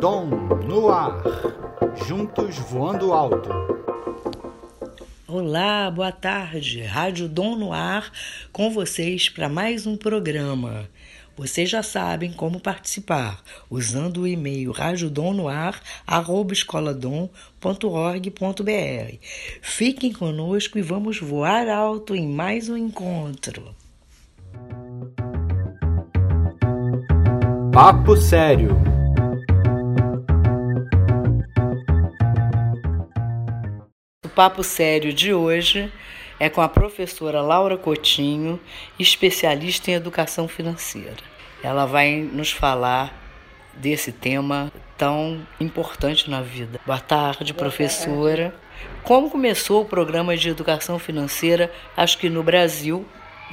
Dom no ar. Juntos voando alto. Olá, boa tarde. Rádio Dom no ar com vocês para mais um programa. Vocês já sabem como participar, usando o e-mail radiodomnoar@escoladom.org.br. Fiquem conosco e vamos voar alto em mais um encontro. Papo Sério. Papo sério de hoje é com a professora Laura Coutinho, especialista em educação financeira. Ela vai nos falar desse tema tão importante na vida. Boa tarde, Boa professora. Tarde. Como começou o programa de educação financeira, acho que no Brasil,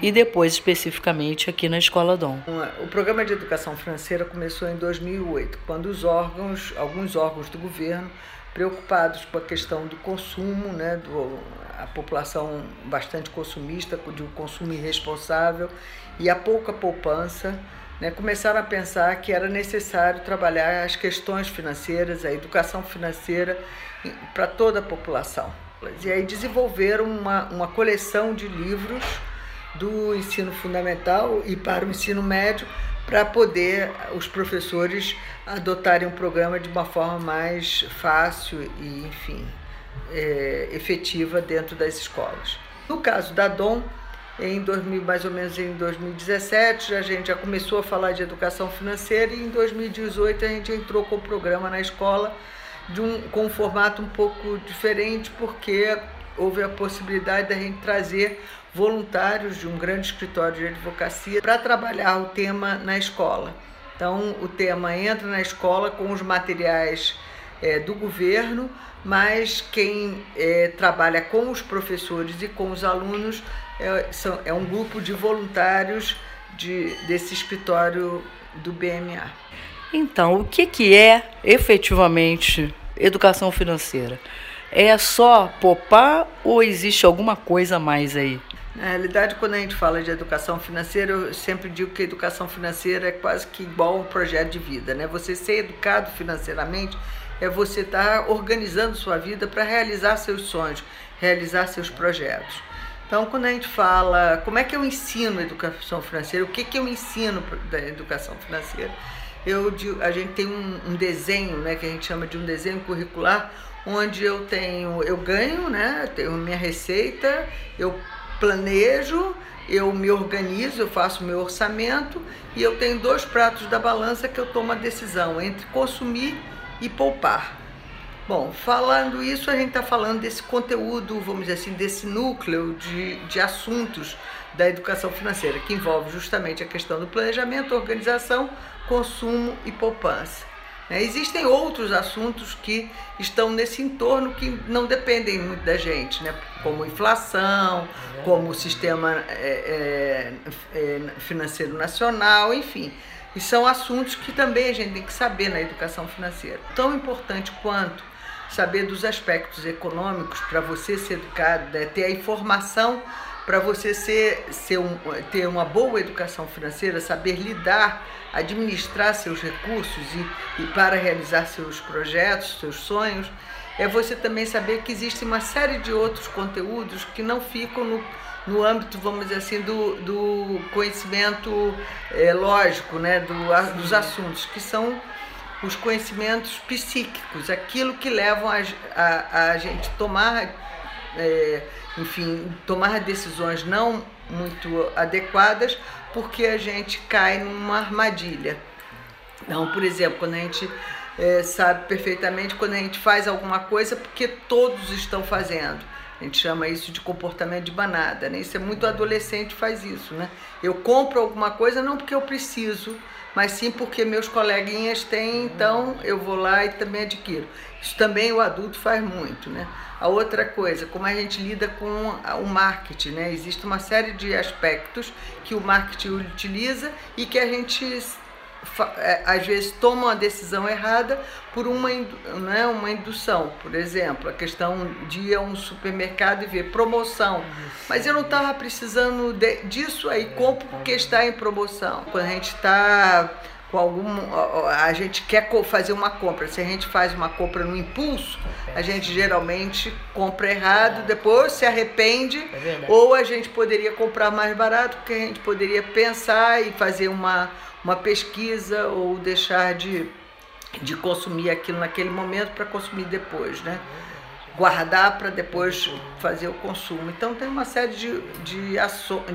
e depois especificamente aqui na Escola Dom. O programa de educação financeira começou em 2008, quando os órgãos, alguns órgãos do governo, preocupados com a questão do consumo, né, do, a população bastante consumista, de um consumo irresponsável e a pouca poupança, né, começaram a pensar que era necessário trabalhar as questões financeiras, a educação financeira para toda a população. E aí desenvolveram uma, uma coleção de livros do ensino fundamental e para o ensino médio para poder os professores adotarem um programa de uma forma mais fácil e, enfim, é, efetiva dentro das escolas. No caso da DOM, em 2000, mais ou menos em 2017, a gente já começou a falar de educação financeira e em 2018 a gente entrou com o programa na escola de um, com um formato um pouco diferente, porque houve a possibilidade da gente trazer voluntários de um grande escritório de advocacia para trabalhar o tema na escola. Então, o tema entra na escola com os materiais é, do governo, mas quem é, trabalha com os professores e com os alunos é, são, é um grupo de voluntários de, desse escritório do BMA. Então, o que, que é efetivamente educação financeira? É só poupar ou existe alguma coisa mais aí? Na realidade, quando a gente fala de educação financeira, eu sempre digo que a educação financeira é quase que igual um projeto de vida, né? Você ser educado financeiramente é você estar organizando sua vida para realizar seus sonhos, realizar seus projetos. Então, quando a gente fala como é que eu ensino educação financeira, o que, que eu ensino da educação financeira, eu, a gente tem um, um desenho, né, que a gente chama de um desenho curricular, onde eu tenho, eu ganho, né, tenho minha receita, eu planejo, eu me organizo, eu faço meu orçamento e eu tenho dois pratos da balança que eu tomo a decisão entre consumir e poupar. Bom, falando isso, a gente está falando desse conteúdo, vamos dizer assim, desse núcleo de, de assuntos da educação financeira, que envolve justamente a questão do planejamento, organização, consumo e poupança. É, existem outros assuntos que estão nesse entorno que não dependem muito da gente, né? como inflação, como o sistema é, é, é, financeiro nacional, enfim. E são assuntos que também a gente tem que saber na educação financeira. Tão importante quanto saber dos aspectos econômicos para você ser educado, né? ter a informação para você ser, ser um, ter uma boa educação financeira, saber lidar, administrar seus recursos e, e para realizar seus projetos, seus sonhos, é você também saber que existe uma série de outros conteúdos que não ficam no, no âmbito, vamos dizer assim, do, do conhecimento é, lógico, né, do, a, dos assuntos, que são os conhecimentos psíquicos, aquilo que levam a, a, a gente tomar. É, enfim, tomar decisões não muito adequadas porque a gente cai numa armadilha. Então, por exemplo, quando a gente é, sabe perfeitamente quando a gente faz alguma coisa porque todos estão fazendo. A gente chama isso de comportamento de banada, né? Isso é muito adolescente faz isso, né? Eu compro alguma coisa não porque eu preciso, mas sim porque meus coleguinhas têm, então eu vou lá e também adquiro. Isso também o adulto faz muito, né? A outra coisa, como a gente lida com o marketing, né? Existe uma série de aspectos que o marketing utiliza e que a gente às vezes toma uma decisão errada por uma, né, uma indução. Por exemplo, a questão de ir a um supermercado e ver promoção. Mas eu não estava precisando de, disso, aí compro porque está em promoção. Quando a gente está com algum. A gente quer fazer uma compra. Se a gente faz uma compra no impulso, a gente geralmente compra errado, depois se arrepende, é ou a gente poderia comprar mais barato, porque a gente poderia pensar e fazer uma, uma pesquisa ou deixar de, de consumir aquilo naquele momento para consumir depois, né? Guardar para depois fazer o consumo. Então tem uma série de, de,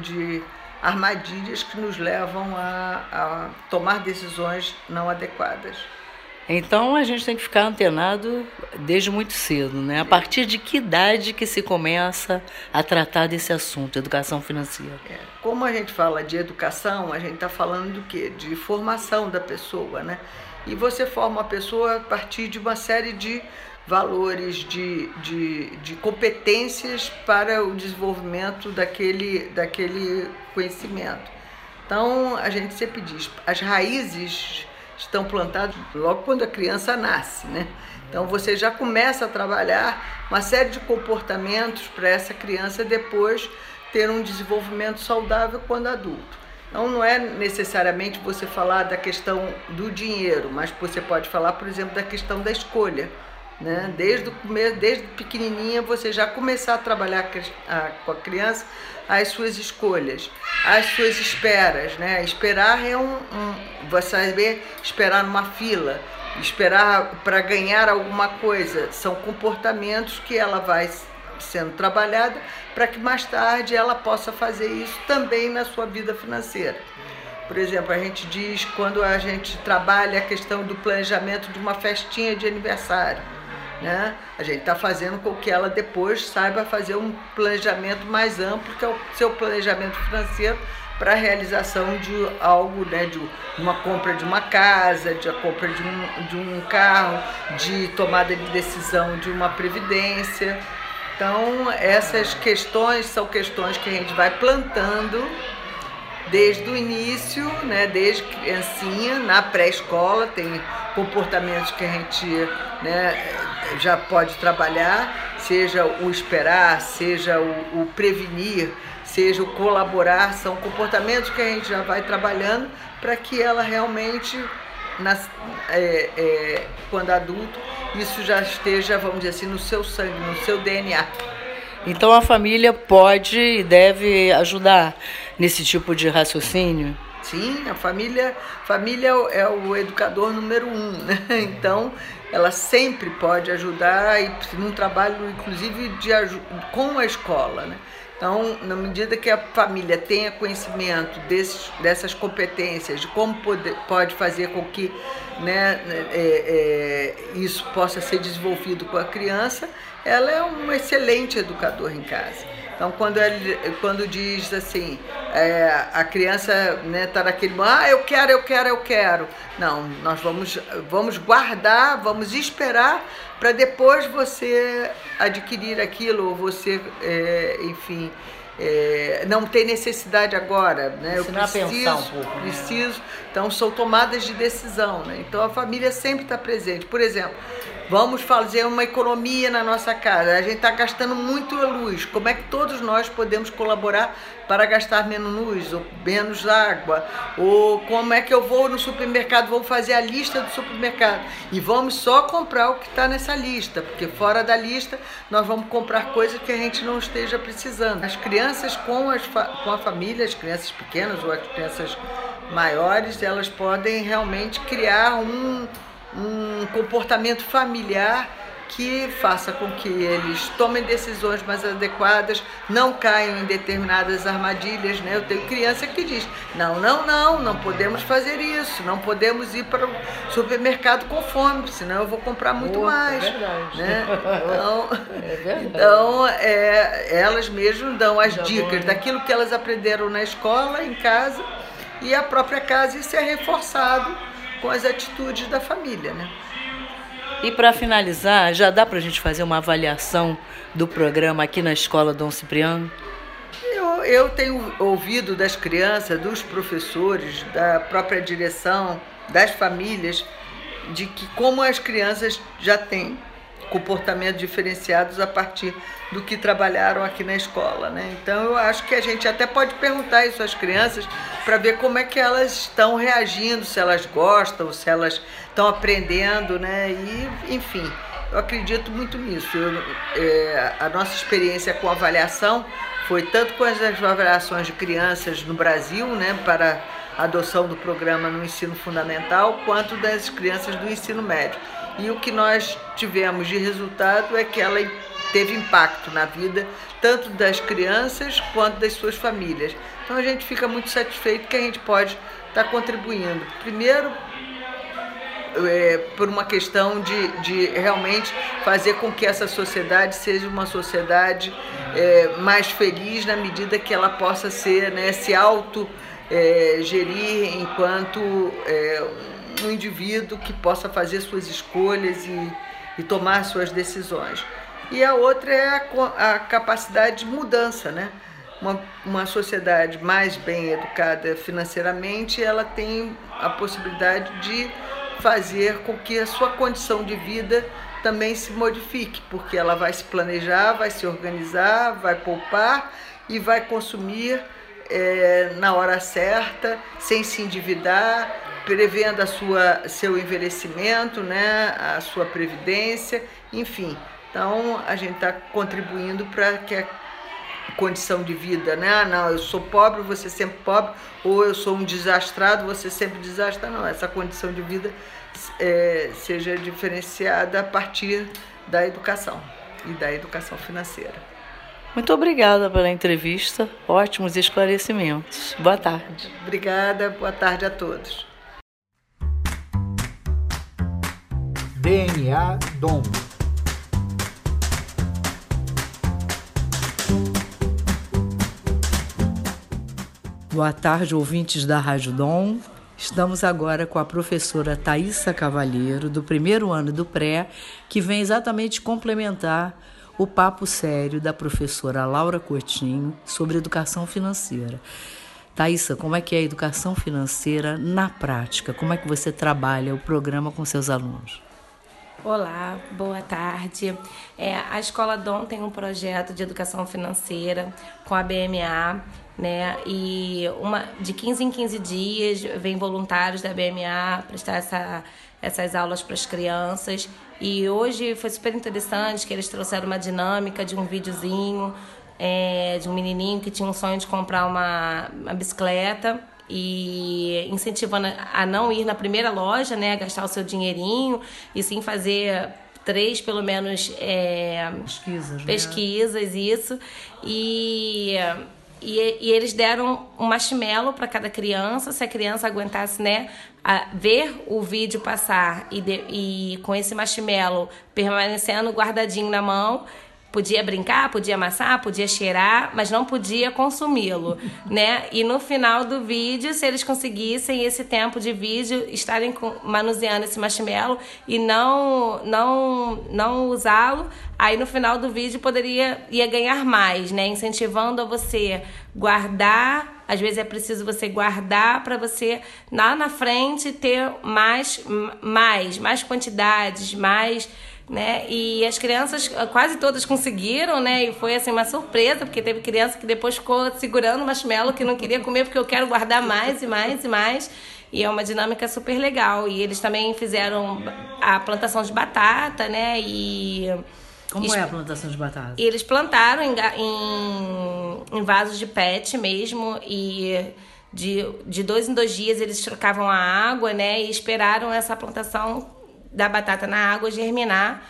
de armadilhas que nos levam a, a tomar decisões não adequadas. Então a gente tem que ficar antenado desde muito cedo, né? A partir de que idade que se começa a tratar desse assunto, educação financeira? É. Como a gente fala de educação, a gente está falando do quê? De formação da pessoa, né? E você forma a pessoa a partir de uma série de valores, de, de, de competências para o desenvolvimento daquele, daquele conhecimento. Então, a gente sempre diz, as raízes estão plantadas logo quando a criança nasce, né? Então, você já começa a trabalhar uma série de comportamentos para essa criança depois ter um desenvolvimento saudável quando adulto. Então, não é necessariamente você falar da questão do dinheiro, mas você pode falar, por exemplo, da questão da escolha né? Desde o começo, desde pequenininha, você já começar a trabalhar com a criança as suas escolhas, as suas esperas, né? Esperar é um, um você saber esperar numa fila, esperar para ganhar alguma coisa, são comportamentos que ela vai sendo trabalhada para que mais tarde ela possa fazer isso também na sua vida financeira. Por exemplo, a gente diz quando a gente trabalha a questão do planejamento de uma festinha de aniversário né? A gente está fazendo com que ela depois saiba fazer um planejamento mais amplo, que é o seu planejamento financeiro para a realização de algo, né, de uma compra de uma casa, de a compra de um, de um carro, de tomada de decisão de uma previdência. Então, essas questões são questões que a gente vai plantando desde o início, né, desde criancinha, na pré-escola, tem comportamentos que a gente né, já pode trabalhar, seja o esperar, seja o, o prevenir, seja o colaborar, são comportamentos que a gente já vai trabalhando para que ela realmente, nas, é, é, quando adulto, isso já esteja, vamos dizer assim, no seu sangue, no seu DNA. Então a família pode e deve ajudar nesse tipo de raciocínio? Sim, a família, família é o educador número um, né? Então ela sempre pode ajudar e num trabalho inclusive de, com a escola, né? Então, na medida que a família tenha conhecimento desses, dessas competências, de como pode, pode fazer com que né, é, é, isso possa ser desenvolvido com a criança, ela é um excelente educador em casa. Então, quando, ele, quando diz assim, é, a criança está né, tá naquele, ah, eu quero, eu quero, eu quero. Não, nós vamos, vamos guardar, vamos esperar para depois você adquirir aquilo, ou você, é, enfim, é, não tem necessidade agora, né? Eu preciso, um pouco, né? preciso. Então são tomadas de decisão, né? Então a família sempre está presente. Por exemplo, Vamos fazer uma economia na nossa casa. A gente está gastando muito luz. Como é que todos nós podemos colaborar para gastar menos luz ou menos água? Ou como é que eu vou no supermercado, vou fazer a lista do supermercado e vamos só comprar o que está nessa lista, porque fora da lista nós vamos comprar coisas que a gente não esteja precisando. As crianças com, as com a família, as crianças pequenas ou as crianças maiores, elas podem realmente criar um um comportamento familiar que faça com que eles tomem decisões mais adequadas, não caiam em determinadas armadilhas. Né? Eu tenho criança que diz: não, não, não, não podemos fazer isso, não podemos ir para o supermercado com fome, senão eu vou comprar muito Boa, mais. É verdade. Né? Então, é verdade. então é, elas mesmas dão as Já dicas bom, né? daquilo que elas aprenderam na escola, em casa, e a própria casa, isso é reforçado com as atitudes da família, né? E para finalizar, já dá para a gente fazer uma avaliação do programa aqui na Escola Dom Cipriano? Eu, eu tenho ouvido das crianças, dos professores, da própria direção, das famílias, de que como as crianças já têm comportamentos diferenciados a partir do que trabalharam aqui na escola, né? Então eu acho que a gente até pode perguntar isso às crianças para ver como é que elas estão reagindo, se elas gostam, se elas estão aprendendo, né? E enfim, eu acredito muito nisso. Eu, é, a nossa experiência com avaliação foi tanto com as avaliações de crianças no Brasil, né, para a adoção do programa no ensino fundamental, quanto das crianças do ensino médio. E o que nós tivemos de resultado é que ela teve impacto na vida tanto das crianças quanto das suas famílias. Então a gente fica muito satisfeito que a gente pode estar contribuindo. Primeiro, é, por uma questão de, de realmente fazer com que essa sociedade seja uma sociedade é, mais feliz na medida que ela possa ser, né, se auto é, gerir enquanto é, um indivíduo que possa fazer suas escolhas e, e tomar suas decisões. E a outra é a, a capacidade de mudança, né? Uma, uma sociedade mais bem educada financeiramente, ela tem a possibilidade de fazer com que a sua condição de vida também se modifique, porque ela vai se planejar, vai se organizar, vai poupar e vai consumir é, na hora certa, sem se endividar, prevendo a sua, seu envelhecimento, né, a sua previdência, enfim. Então, a gente está contribuindo para que a condição de vida, né? Ah, não, eu sou pobre, você sempre pobre, ou eu sou um desastrado, você sempre desastra. Não, essa condição de vida é, seja diferenciada a partir da educação e da educação financeira. Muito obrigada pela entrevista, ótimos esclarecimentos. Boa tarde. Obrigada, boa tarde a todos. DNA Dom. Boa tarde, ouvintes da Rádio Dom. Estamos agora com a professora Thaisa Cavalheiro, do primeiro ano do pré, que vem exatamente complementar o papo sério da professora Laura Coutinho sobre educação financeira. Thaisa, como é que é a educação financeira na prática? Como é que você trabalha o programa com seus alunos? Olá, boa tarde. É, a Escola Dom tem um projeto de educação financeira com a BMA, né? E uma, de 15 em 15 dias vem voluntários da BMA prestar essa, essas aulas para as crianças. E hoje foi super interessante que eles trouxeram uma dinâmica de um videozinho é, de um menininho que tinha um sonho de comprar uma, uma bicicleta e incentivando a não ir na primeira loja, né, gastar o seu dinheirinho e sim fazer três pelo menos é, pesquisas, né? pesquisas isso e, e, e eles deram um marshmallow para cada criança se a criança aguentasse né a ver o vídeo passar e, de, e com esse marshmallow permanecendo guardadinho na mão Podia brincar, podia amassar, podia cheirar, mas não podia consumi-lo, né? E no final do vídeo, se eles conseguissem esse tempo de vídeo estarem manuseando esse marshmallow e não não não usá-lo, aí no final do vídeo poderia ia ganhar mais, né? Incentivando a você guardar, às vezes é preciso você guardar para você lá na frente ter mais mais mais quantidades, mais né? E as crianças quase todas conseguiram, né? E foi assim uma surpresa, porque teve criança que depois ficou segurando o marshmallow que não queria comer porque eu quero guardar mais e mais e mais. E é uma dinâmica super legal. E eles também fizeram a plantação de batata, né? E como é a plantação de batata? E eles plantaram em, em, em vasos de pet mesmo e de, de dois em dois dias eles trocavam a água, né? E esperaram essa plantação da batata na água germinar.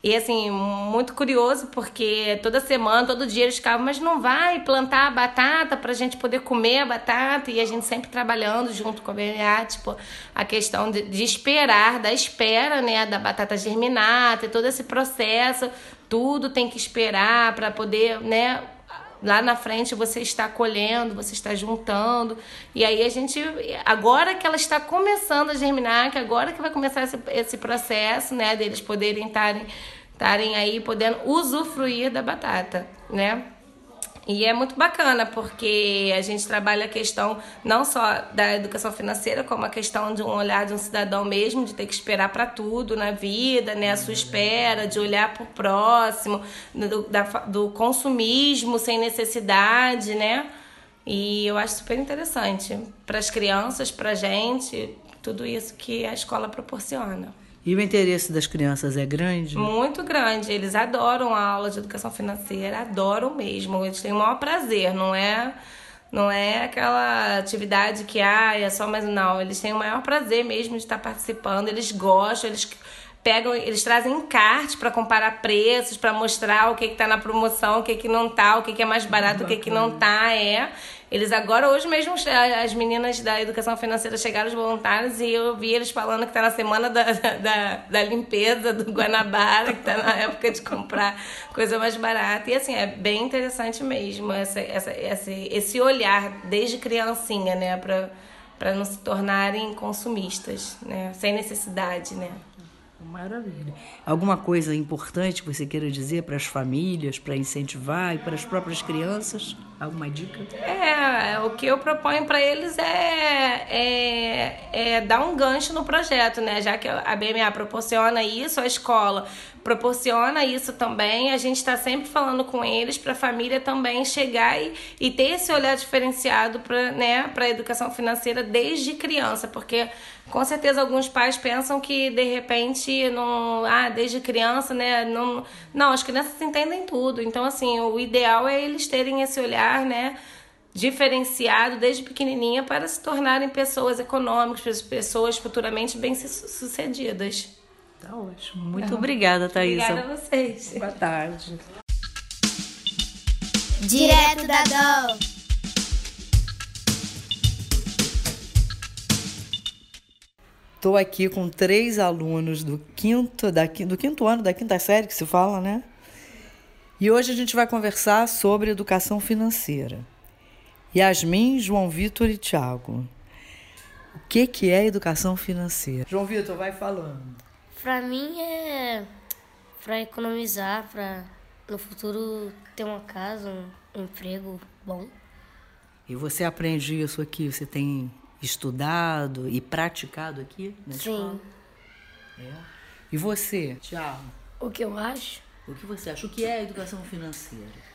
E assim, muito curioso, porque toda semana, todo dia eles ficavam, mas não vai plantar a batata para a gente poder comer a batata? E a gente sempre trabalhando junto com a BMA, tipo, a questão de, de esperar, da espera, né, da batata germinar, ter todo esse processo, tudo tem que esperar para poder, né, lá na frente você está colhendo, você está juntando. E aí a gente, agora que ela está começando a germinar, que agora que vai começar esse, esse processo, né, deles poderem estarem estarem aí podendo usufruir da batata, né? E é muito bacana porque a gente trabalha a questão não só da educação financeira, como a questão de um olhar de um cidadão mesmo, de ter que esperar para tudo na vida, né? A sua espera, de olhar para o próximo, do, da, do consumismo sem necessidade, né? E eu acho super interessante para as crianças, para a gente, tudo isso que a escola proporciona. E o interesse das crianças é grande? Muito grande. Eles adoram a aula de educação financeira, adoram mesmo. Eles têm o maior prazer, não é? Não é aquela atividade que ah, é só mais não. Eles têm o maior prazer mesmo de estar participando. Eles gostam, eles pegam, eles trazem encarte para comparar preços, para mostrar o que está na promoção, o que, que não tá, o que, que é mais barato, o que, que não tá, é. Eles agora, hoje mesmo, as meninas da educação financeira chegaram, os voluntários, e eu vi eles falando que está na semana da, da, da, limpeza do Guanabara, que está na época de comprar coisa mais barata. E assim, é bem interessante mesmo essa, essa, esse, esse olhar desde criancinha, né, para não se tornarem consumistas, né, sem necessidade, né. Maravilha. Alguma coisa importante que você queira dizer para as famílias, para incentivar e para as próprias crianças? Alguma dica? É, o que eu proponho para eles é, é, é, dar um gancho no projeto, né? Já que a BMA proporciona isso, a escola proporciona isso também. A gente está sempre falando com eles para a família também chegar e, e ter esse olhar diferenciado para né, a educação financeira desde criança, porque com certeza alguns pais pensam que de repente não, ah, desde criança, né, não, não, as crianças entendem tudo. Então assim, o ideal é eles terem esse olhar, né, diferenciado desde pequenininha para se tornarem pessoas econômicas, pessoas futuramente bem-sucedidas. Tá ótimo. Muito obrigada, Thaisa. Obrigada a vocês. Boa tarde. Direto da Dó. Estou aqui com três alunos do quinto, da, do quinto ano, da quinta série, que se fala, né? E hoje a gente vai conversar sobre educação financeira. Yasmin, João Vitor e Tiago. O que, que é educação financeira? João Vitor, vai falando. Para mim é para economizar, para no futuro ter uma casa, um emprego bom. E você aprende isso aqui? Você tem estudado e praticado aqui na Sim. escola? É. E você, Tiago? O que eu acho? O que você acha? O que é educação financeira?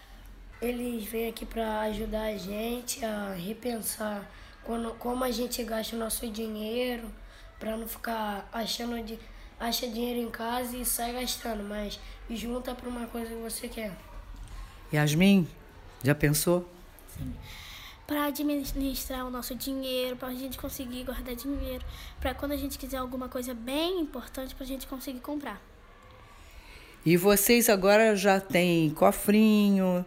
Eles vêm aqui para ajudar a gente a repensar quando, como a gente gasta o nosso dinheiro, para não ficar achando de acha dinheiro em casa e sai gastando, mas junta para uma coisa que você quer. Yasmin, já pensou? Sim para administrar o nosso dinheiro, para a gente conseguir guardar dinheiro, para quando a gente quiser alguma coisa bem importante para a gente conseguir comprar. E vocês agora já têm cofrinho,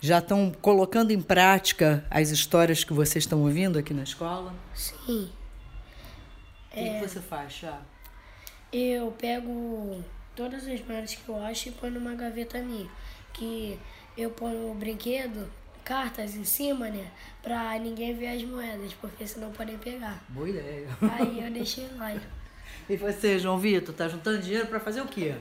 já estão colocando em prática as histórias que vocês estão ouvindo aqui na escola? Sim. O que, é... que você faz, Chá? Eu pego todas as moedas que eu acho e ponho numa gaveta minha. Que eu ponho o brinquedo cartas em cima, né? Pra ninguém ver as moedas, porque senão podem pegar. Boa ideia. Aí eu deixei lá. E você, João Vitor, tá juntando dinheiro para fazer o quê?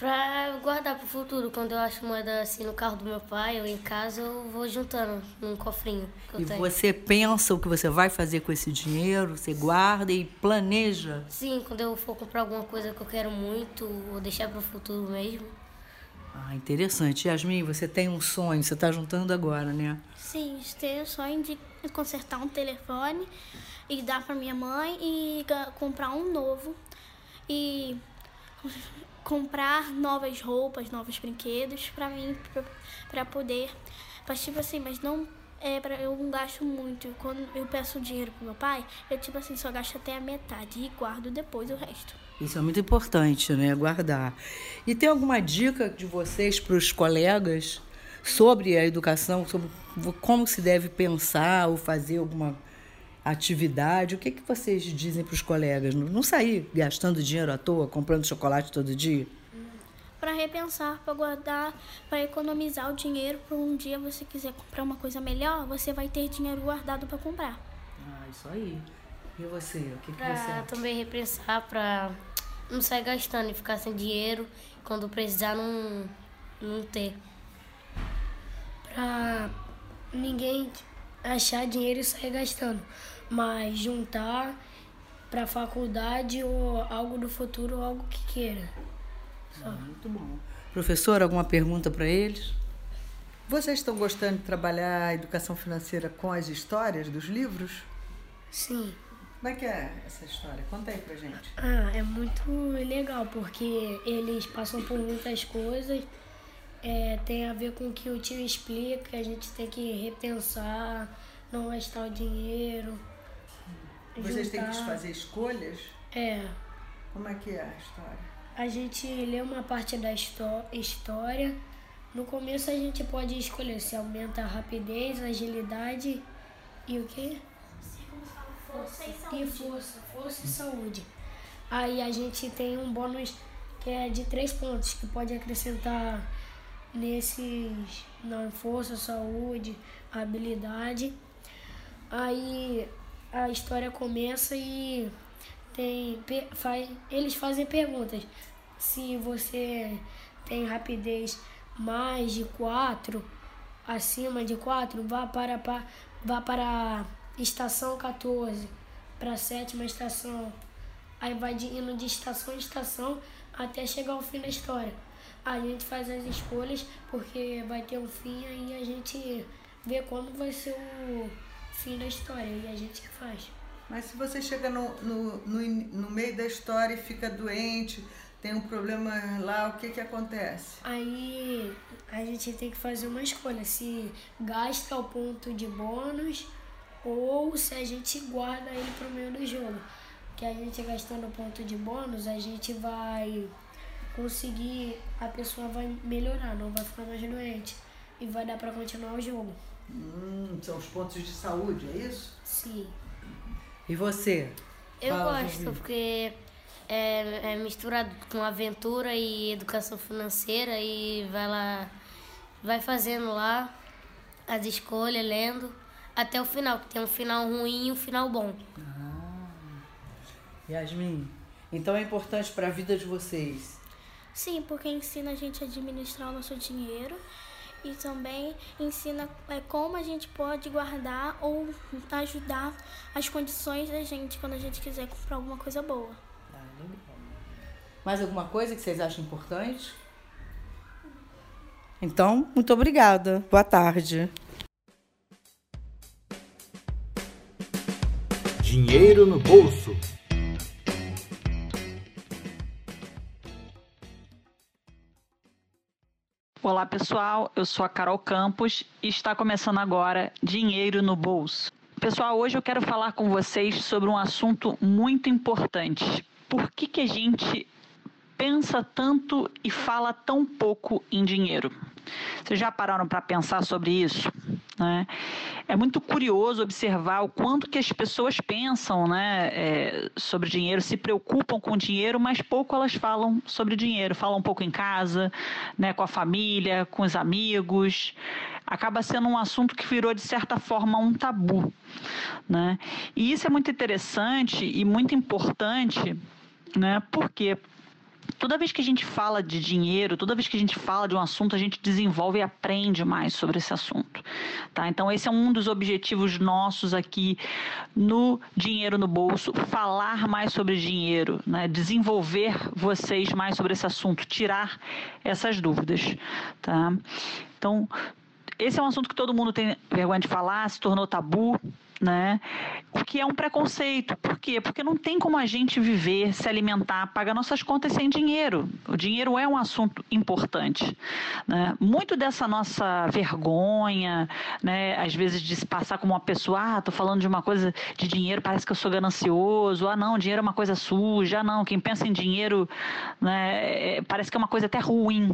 Pra guardar pro futuro. Quando eu acho moeda assim no carro do meu pai ou em casa, eu vou juntando num cofrinho e tenho. você pensa o que você vai fazer com esse dinheiro? Você guarda e planeja? Sim, quando eu for comprar alguma coisa que eu quero muito, ou deixar pro futuro mesmo. Ah, interessante. Yasmin, você tem um sonho, você está juntando agora, né? Sim, tenho o sonho de consertar um telefone e dar para minha mãe e comprar um novo e comprar novas roupas, novos brinquedos para mim, para poder. Mas, tipo assim, mas não é para eu não gasto muito. Quando eu peço dinheiro pro meu pai, eu tipo assim, só gasto até a metade e guardo depois o resto. Isso é muito importante, né? Guardar. E tem alguma dica de vocês para os colegas sobre a educação, sobre como se deve pensar ou fazer alguma atividade? O que, que vocês dizem para os colegas? Não sair gastando dinheiro à toa, comprando chocolate todo dia? Para repensar, para guardar, para economizar o dinheiro para um dia você quiser comprar uma coisa melhor, você vai ter dinheiro guardado para comprar. Ah, isso aí. E você? O que, que pra você acha? também repensar para não sair gastando e ficar sem dinheiro quando precisar não, não ter. para ninguém achar dinheiro e sair gastando, mas juntar para faculdade ou algo do futuro ou algo que queira. Só. Muito bom. Professor, alguma pergunta para eles? Vocês estão gostando de trabalhar a educação financeira com as histórias dos livros? Sim. Como é que é essa história? Conta aí pra gente. Ah, é muito legal porque eles passam por muitas coisas. É, tem a ver com o que o tio explica, a gente tem que repensar, não gastar o dinheiro. Vocês têm que juntar. fazer escolhas? É. Como é que é a história? A gente lê uma parte da histó- história. No começo a gente pode escolher se aumenta a rapidez, a agilidade e o quê? E força, força e saúde. Aí a gente tem um bônus que é de três pontos, que pode acrescentar nesses na força, saúde, habilidade. Aí a história começa e tem faz, eles fazem perguntas. Se você tem rapidez mais de 4, acima de 4, vá para, pa- vá para a estação 14, para a sétima estação. Aí vai de, indo de estação em estação até chegar ao fim da história. A gente faz as escolhas porque vai ter um fim aí a gente vê quando vai ser o fim da história e a gente faz. Mas se você chega no, no, no, no meio da história e fica doente, tem um problema lá, o que que acontece? Aí a gente tem que fazer uma escolha, se gasta o ponto de bônus ou se a gente guarda ele pro meio do jogo. Que a gente gastando o ponto de bônus, a gente vai conseguir, a pessoa vai melhorar, não vai ficar mais doente. E vai dar pra continuar o jogo. Hum, são os pontos de saúde, é isso? Sim. E você? Eu Fala, gosto, porque é, é misturado com aventura e educação financeira e vai lá, vai fazendo lá as escolhas, lendo, até o final, que tem um final ruim e um final bom. Yasmin, então é importante para a vida de vocês. Sim, porque ensina a gente a administrar o nosso dinheiro e também ensina é, como a gente pode guardar ou ajudar as condições da gente quando a gente quiser comprar alguma coisa boa. Mais alguma coisa que vocês acham importante? Então, muito obrigada. Boa tarde. Dinheiro no bolso. Olá pessoal, eu sou a Carol Campos e está começando agora Dinheiro no Bolso. Pessoal, hoje eu quero falar com vocês sobre um assunto muito importante. Por que, que a gente pensa tanto e fala tão pouco em dinheiro? Vocês já pararam para pensar sobre isso? Né? É muito curioso observar o quanto que as pessoas pensam né, é, sobre dinheiro, se preocupam com dinheiro, mas pouco elas falam sobre dinheiro. Falam um pouco em casa, né, com a família, com os amigos. Acaba sendo um assunto que virou, de certa forma, um tabu. Né? E isso é muito interessante e muito importante, né, porque toda vez que a gente fala de dinheiro, toda vez que a gente fala de um assunto, a gente desenvolve e aprende mais sobre esse assunto. Tá? Então, esse é um dos objetivos nossos aqui no Dinheiro no Bolso, falar mais sobre dinheiro, né? desenvolver vocês mais sobre esse assunto, tirar essas dúvidas. Tá? Então, esse é um assunto que todo mundo tem vergonha de falar, se tornou tabu, né? O que é um preconceito. Por quê? Porque não tem como a gente viver, se alimentar, pagar nossas contas sem dinheiro. O dinheiro é um assunto importante. Né? Muito dessa nossa vergonha, né? às vezes de se passar como uma pessoa, ah, tô falando de uma coisa de dinheiro, parece que eu sou ganancioso, ah não, dinheiro é uma coisa suja, ah não, quem pensa em dinheiro né, é- parece que é uma coisa até ruim.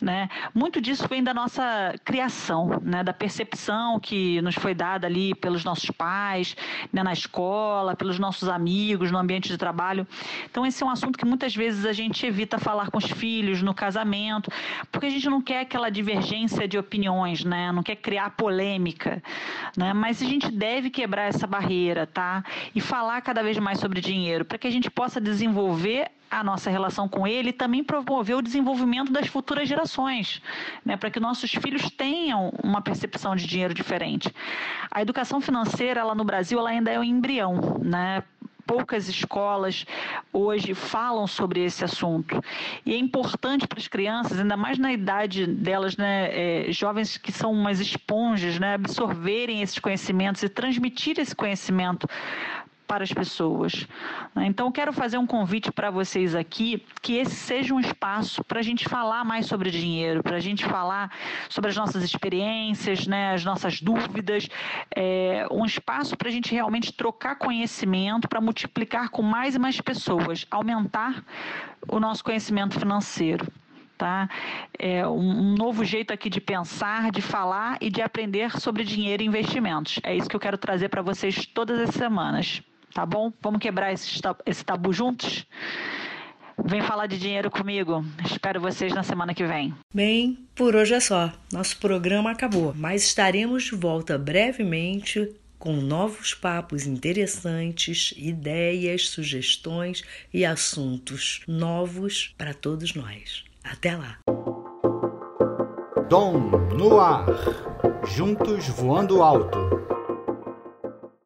Né? Muito disso vem da nossa criação, né? da percepção que nos foi dada ali pelos nossos pais, né? na escola, pelos nossos amigos, no ambiente de trabalho. Então, esse é um assunto que muitas vezes a gente evita falar com os filhos, no casamento, porque a gente não quer aquela divergência de opiniões, né? não quer criar polêmica. Né? Mas a gente deve quebrar essa barreira tá? e falar cada vez mais sobre dinheiro, para que a gente possa desenvolver a nossa relação com ele também promover o desenvolvimento das futuras gerações, né, para que nossos filhos tenham uma percepção de dinheiro diferente. A educação financeira, ela no Brasil, ela ainda é um embrião, né? poucas escolas hoje falam sobre esse assunto. E é importante para as crianças, ainda mais na idade delas, né, é, jovens que são umas esponjas, né, absorverem esses conhecimentos e transmitir esse conhecimento para as pessoas. Né? Então, quero fazer um convite para vocês aqui, que esse seja um espaço para a gente falar mais sobre dinheiro, para a gente falar sobre as nossas experiências, né, as nossas dúvidas, é, um espaço para a gente realmente trocar conhecimento, para multiplicar com mais e mais pessoas, aumentar o nosso conhecimento financeiro tá? É um, novo jeito aqui de pensar, de falar e de aprender sobre dinheiro e investimentos. É isso que eu quero trazer para vocês todas as semanas tá bom? Vamos quebrar esse, esse tabu juntos? Vem falar de dinheiro comigo. Espero vocês na semana que vem. Bem, por hoje é só. Nosso programa acabou, mas estaremos de volta brevemente com novos papos interessantes, ideias, sugestões e assuntos novos para todos nós. Até lá. Dom no ar. Juntos voando alto.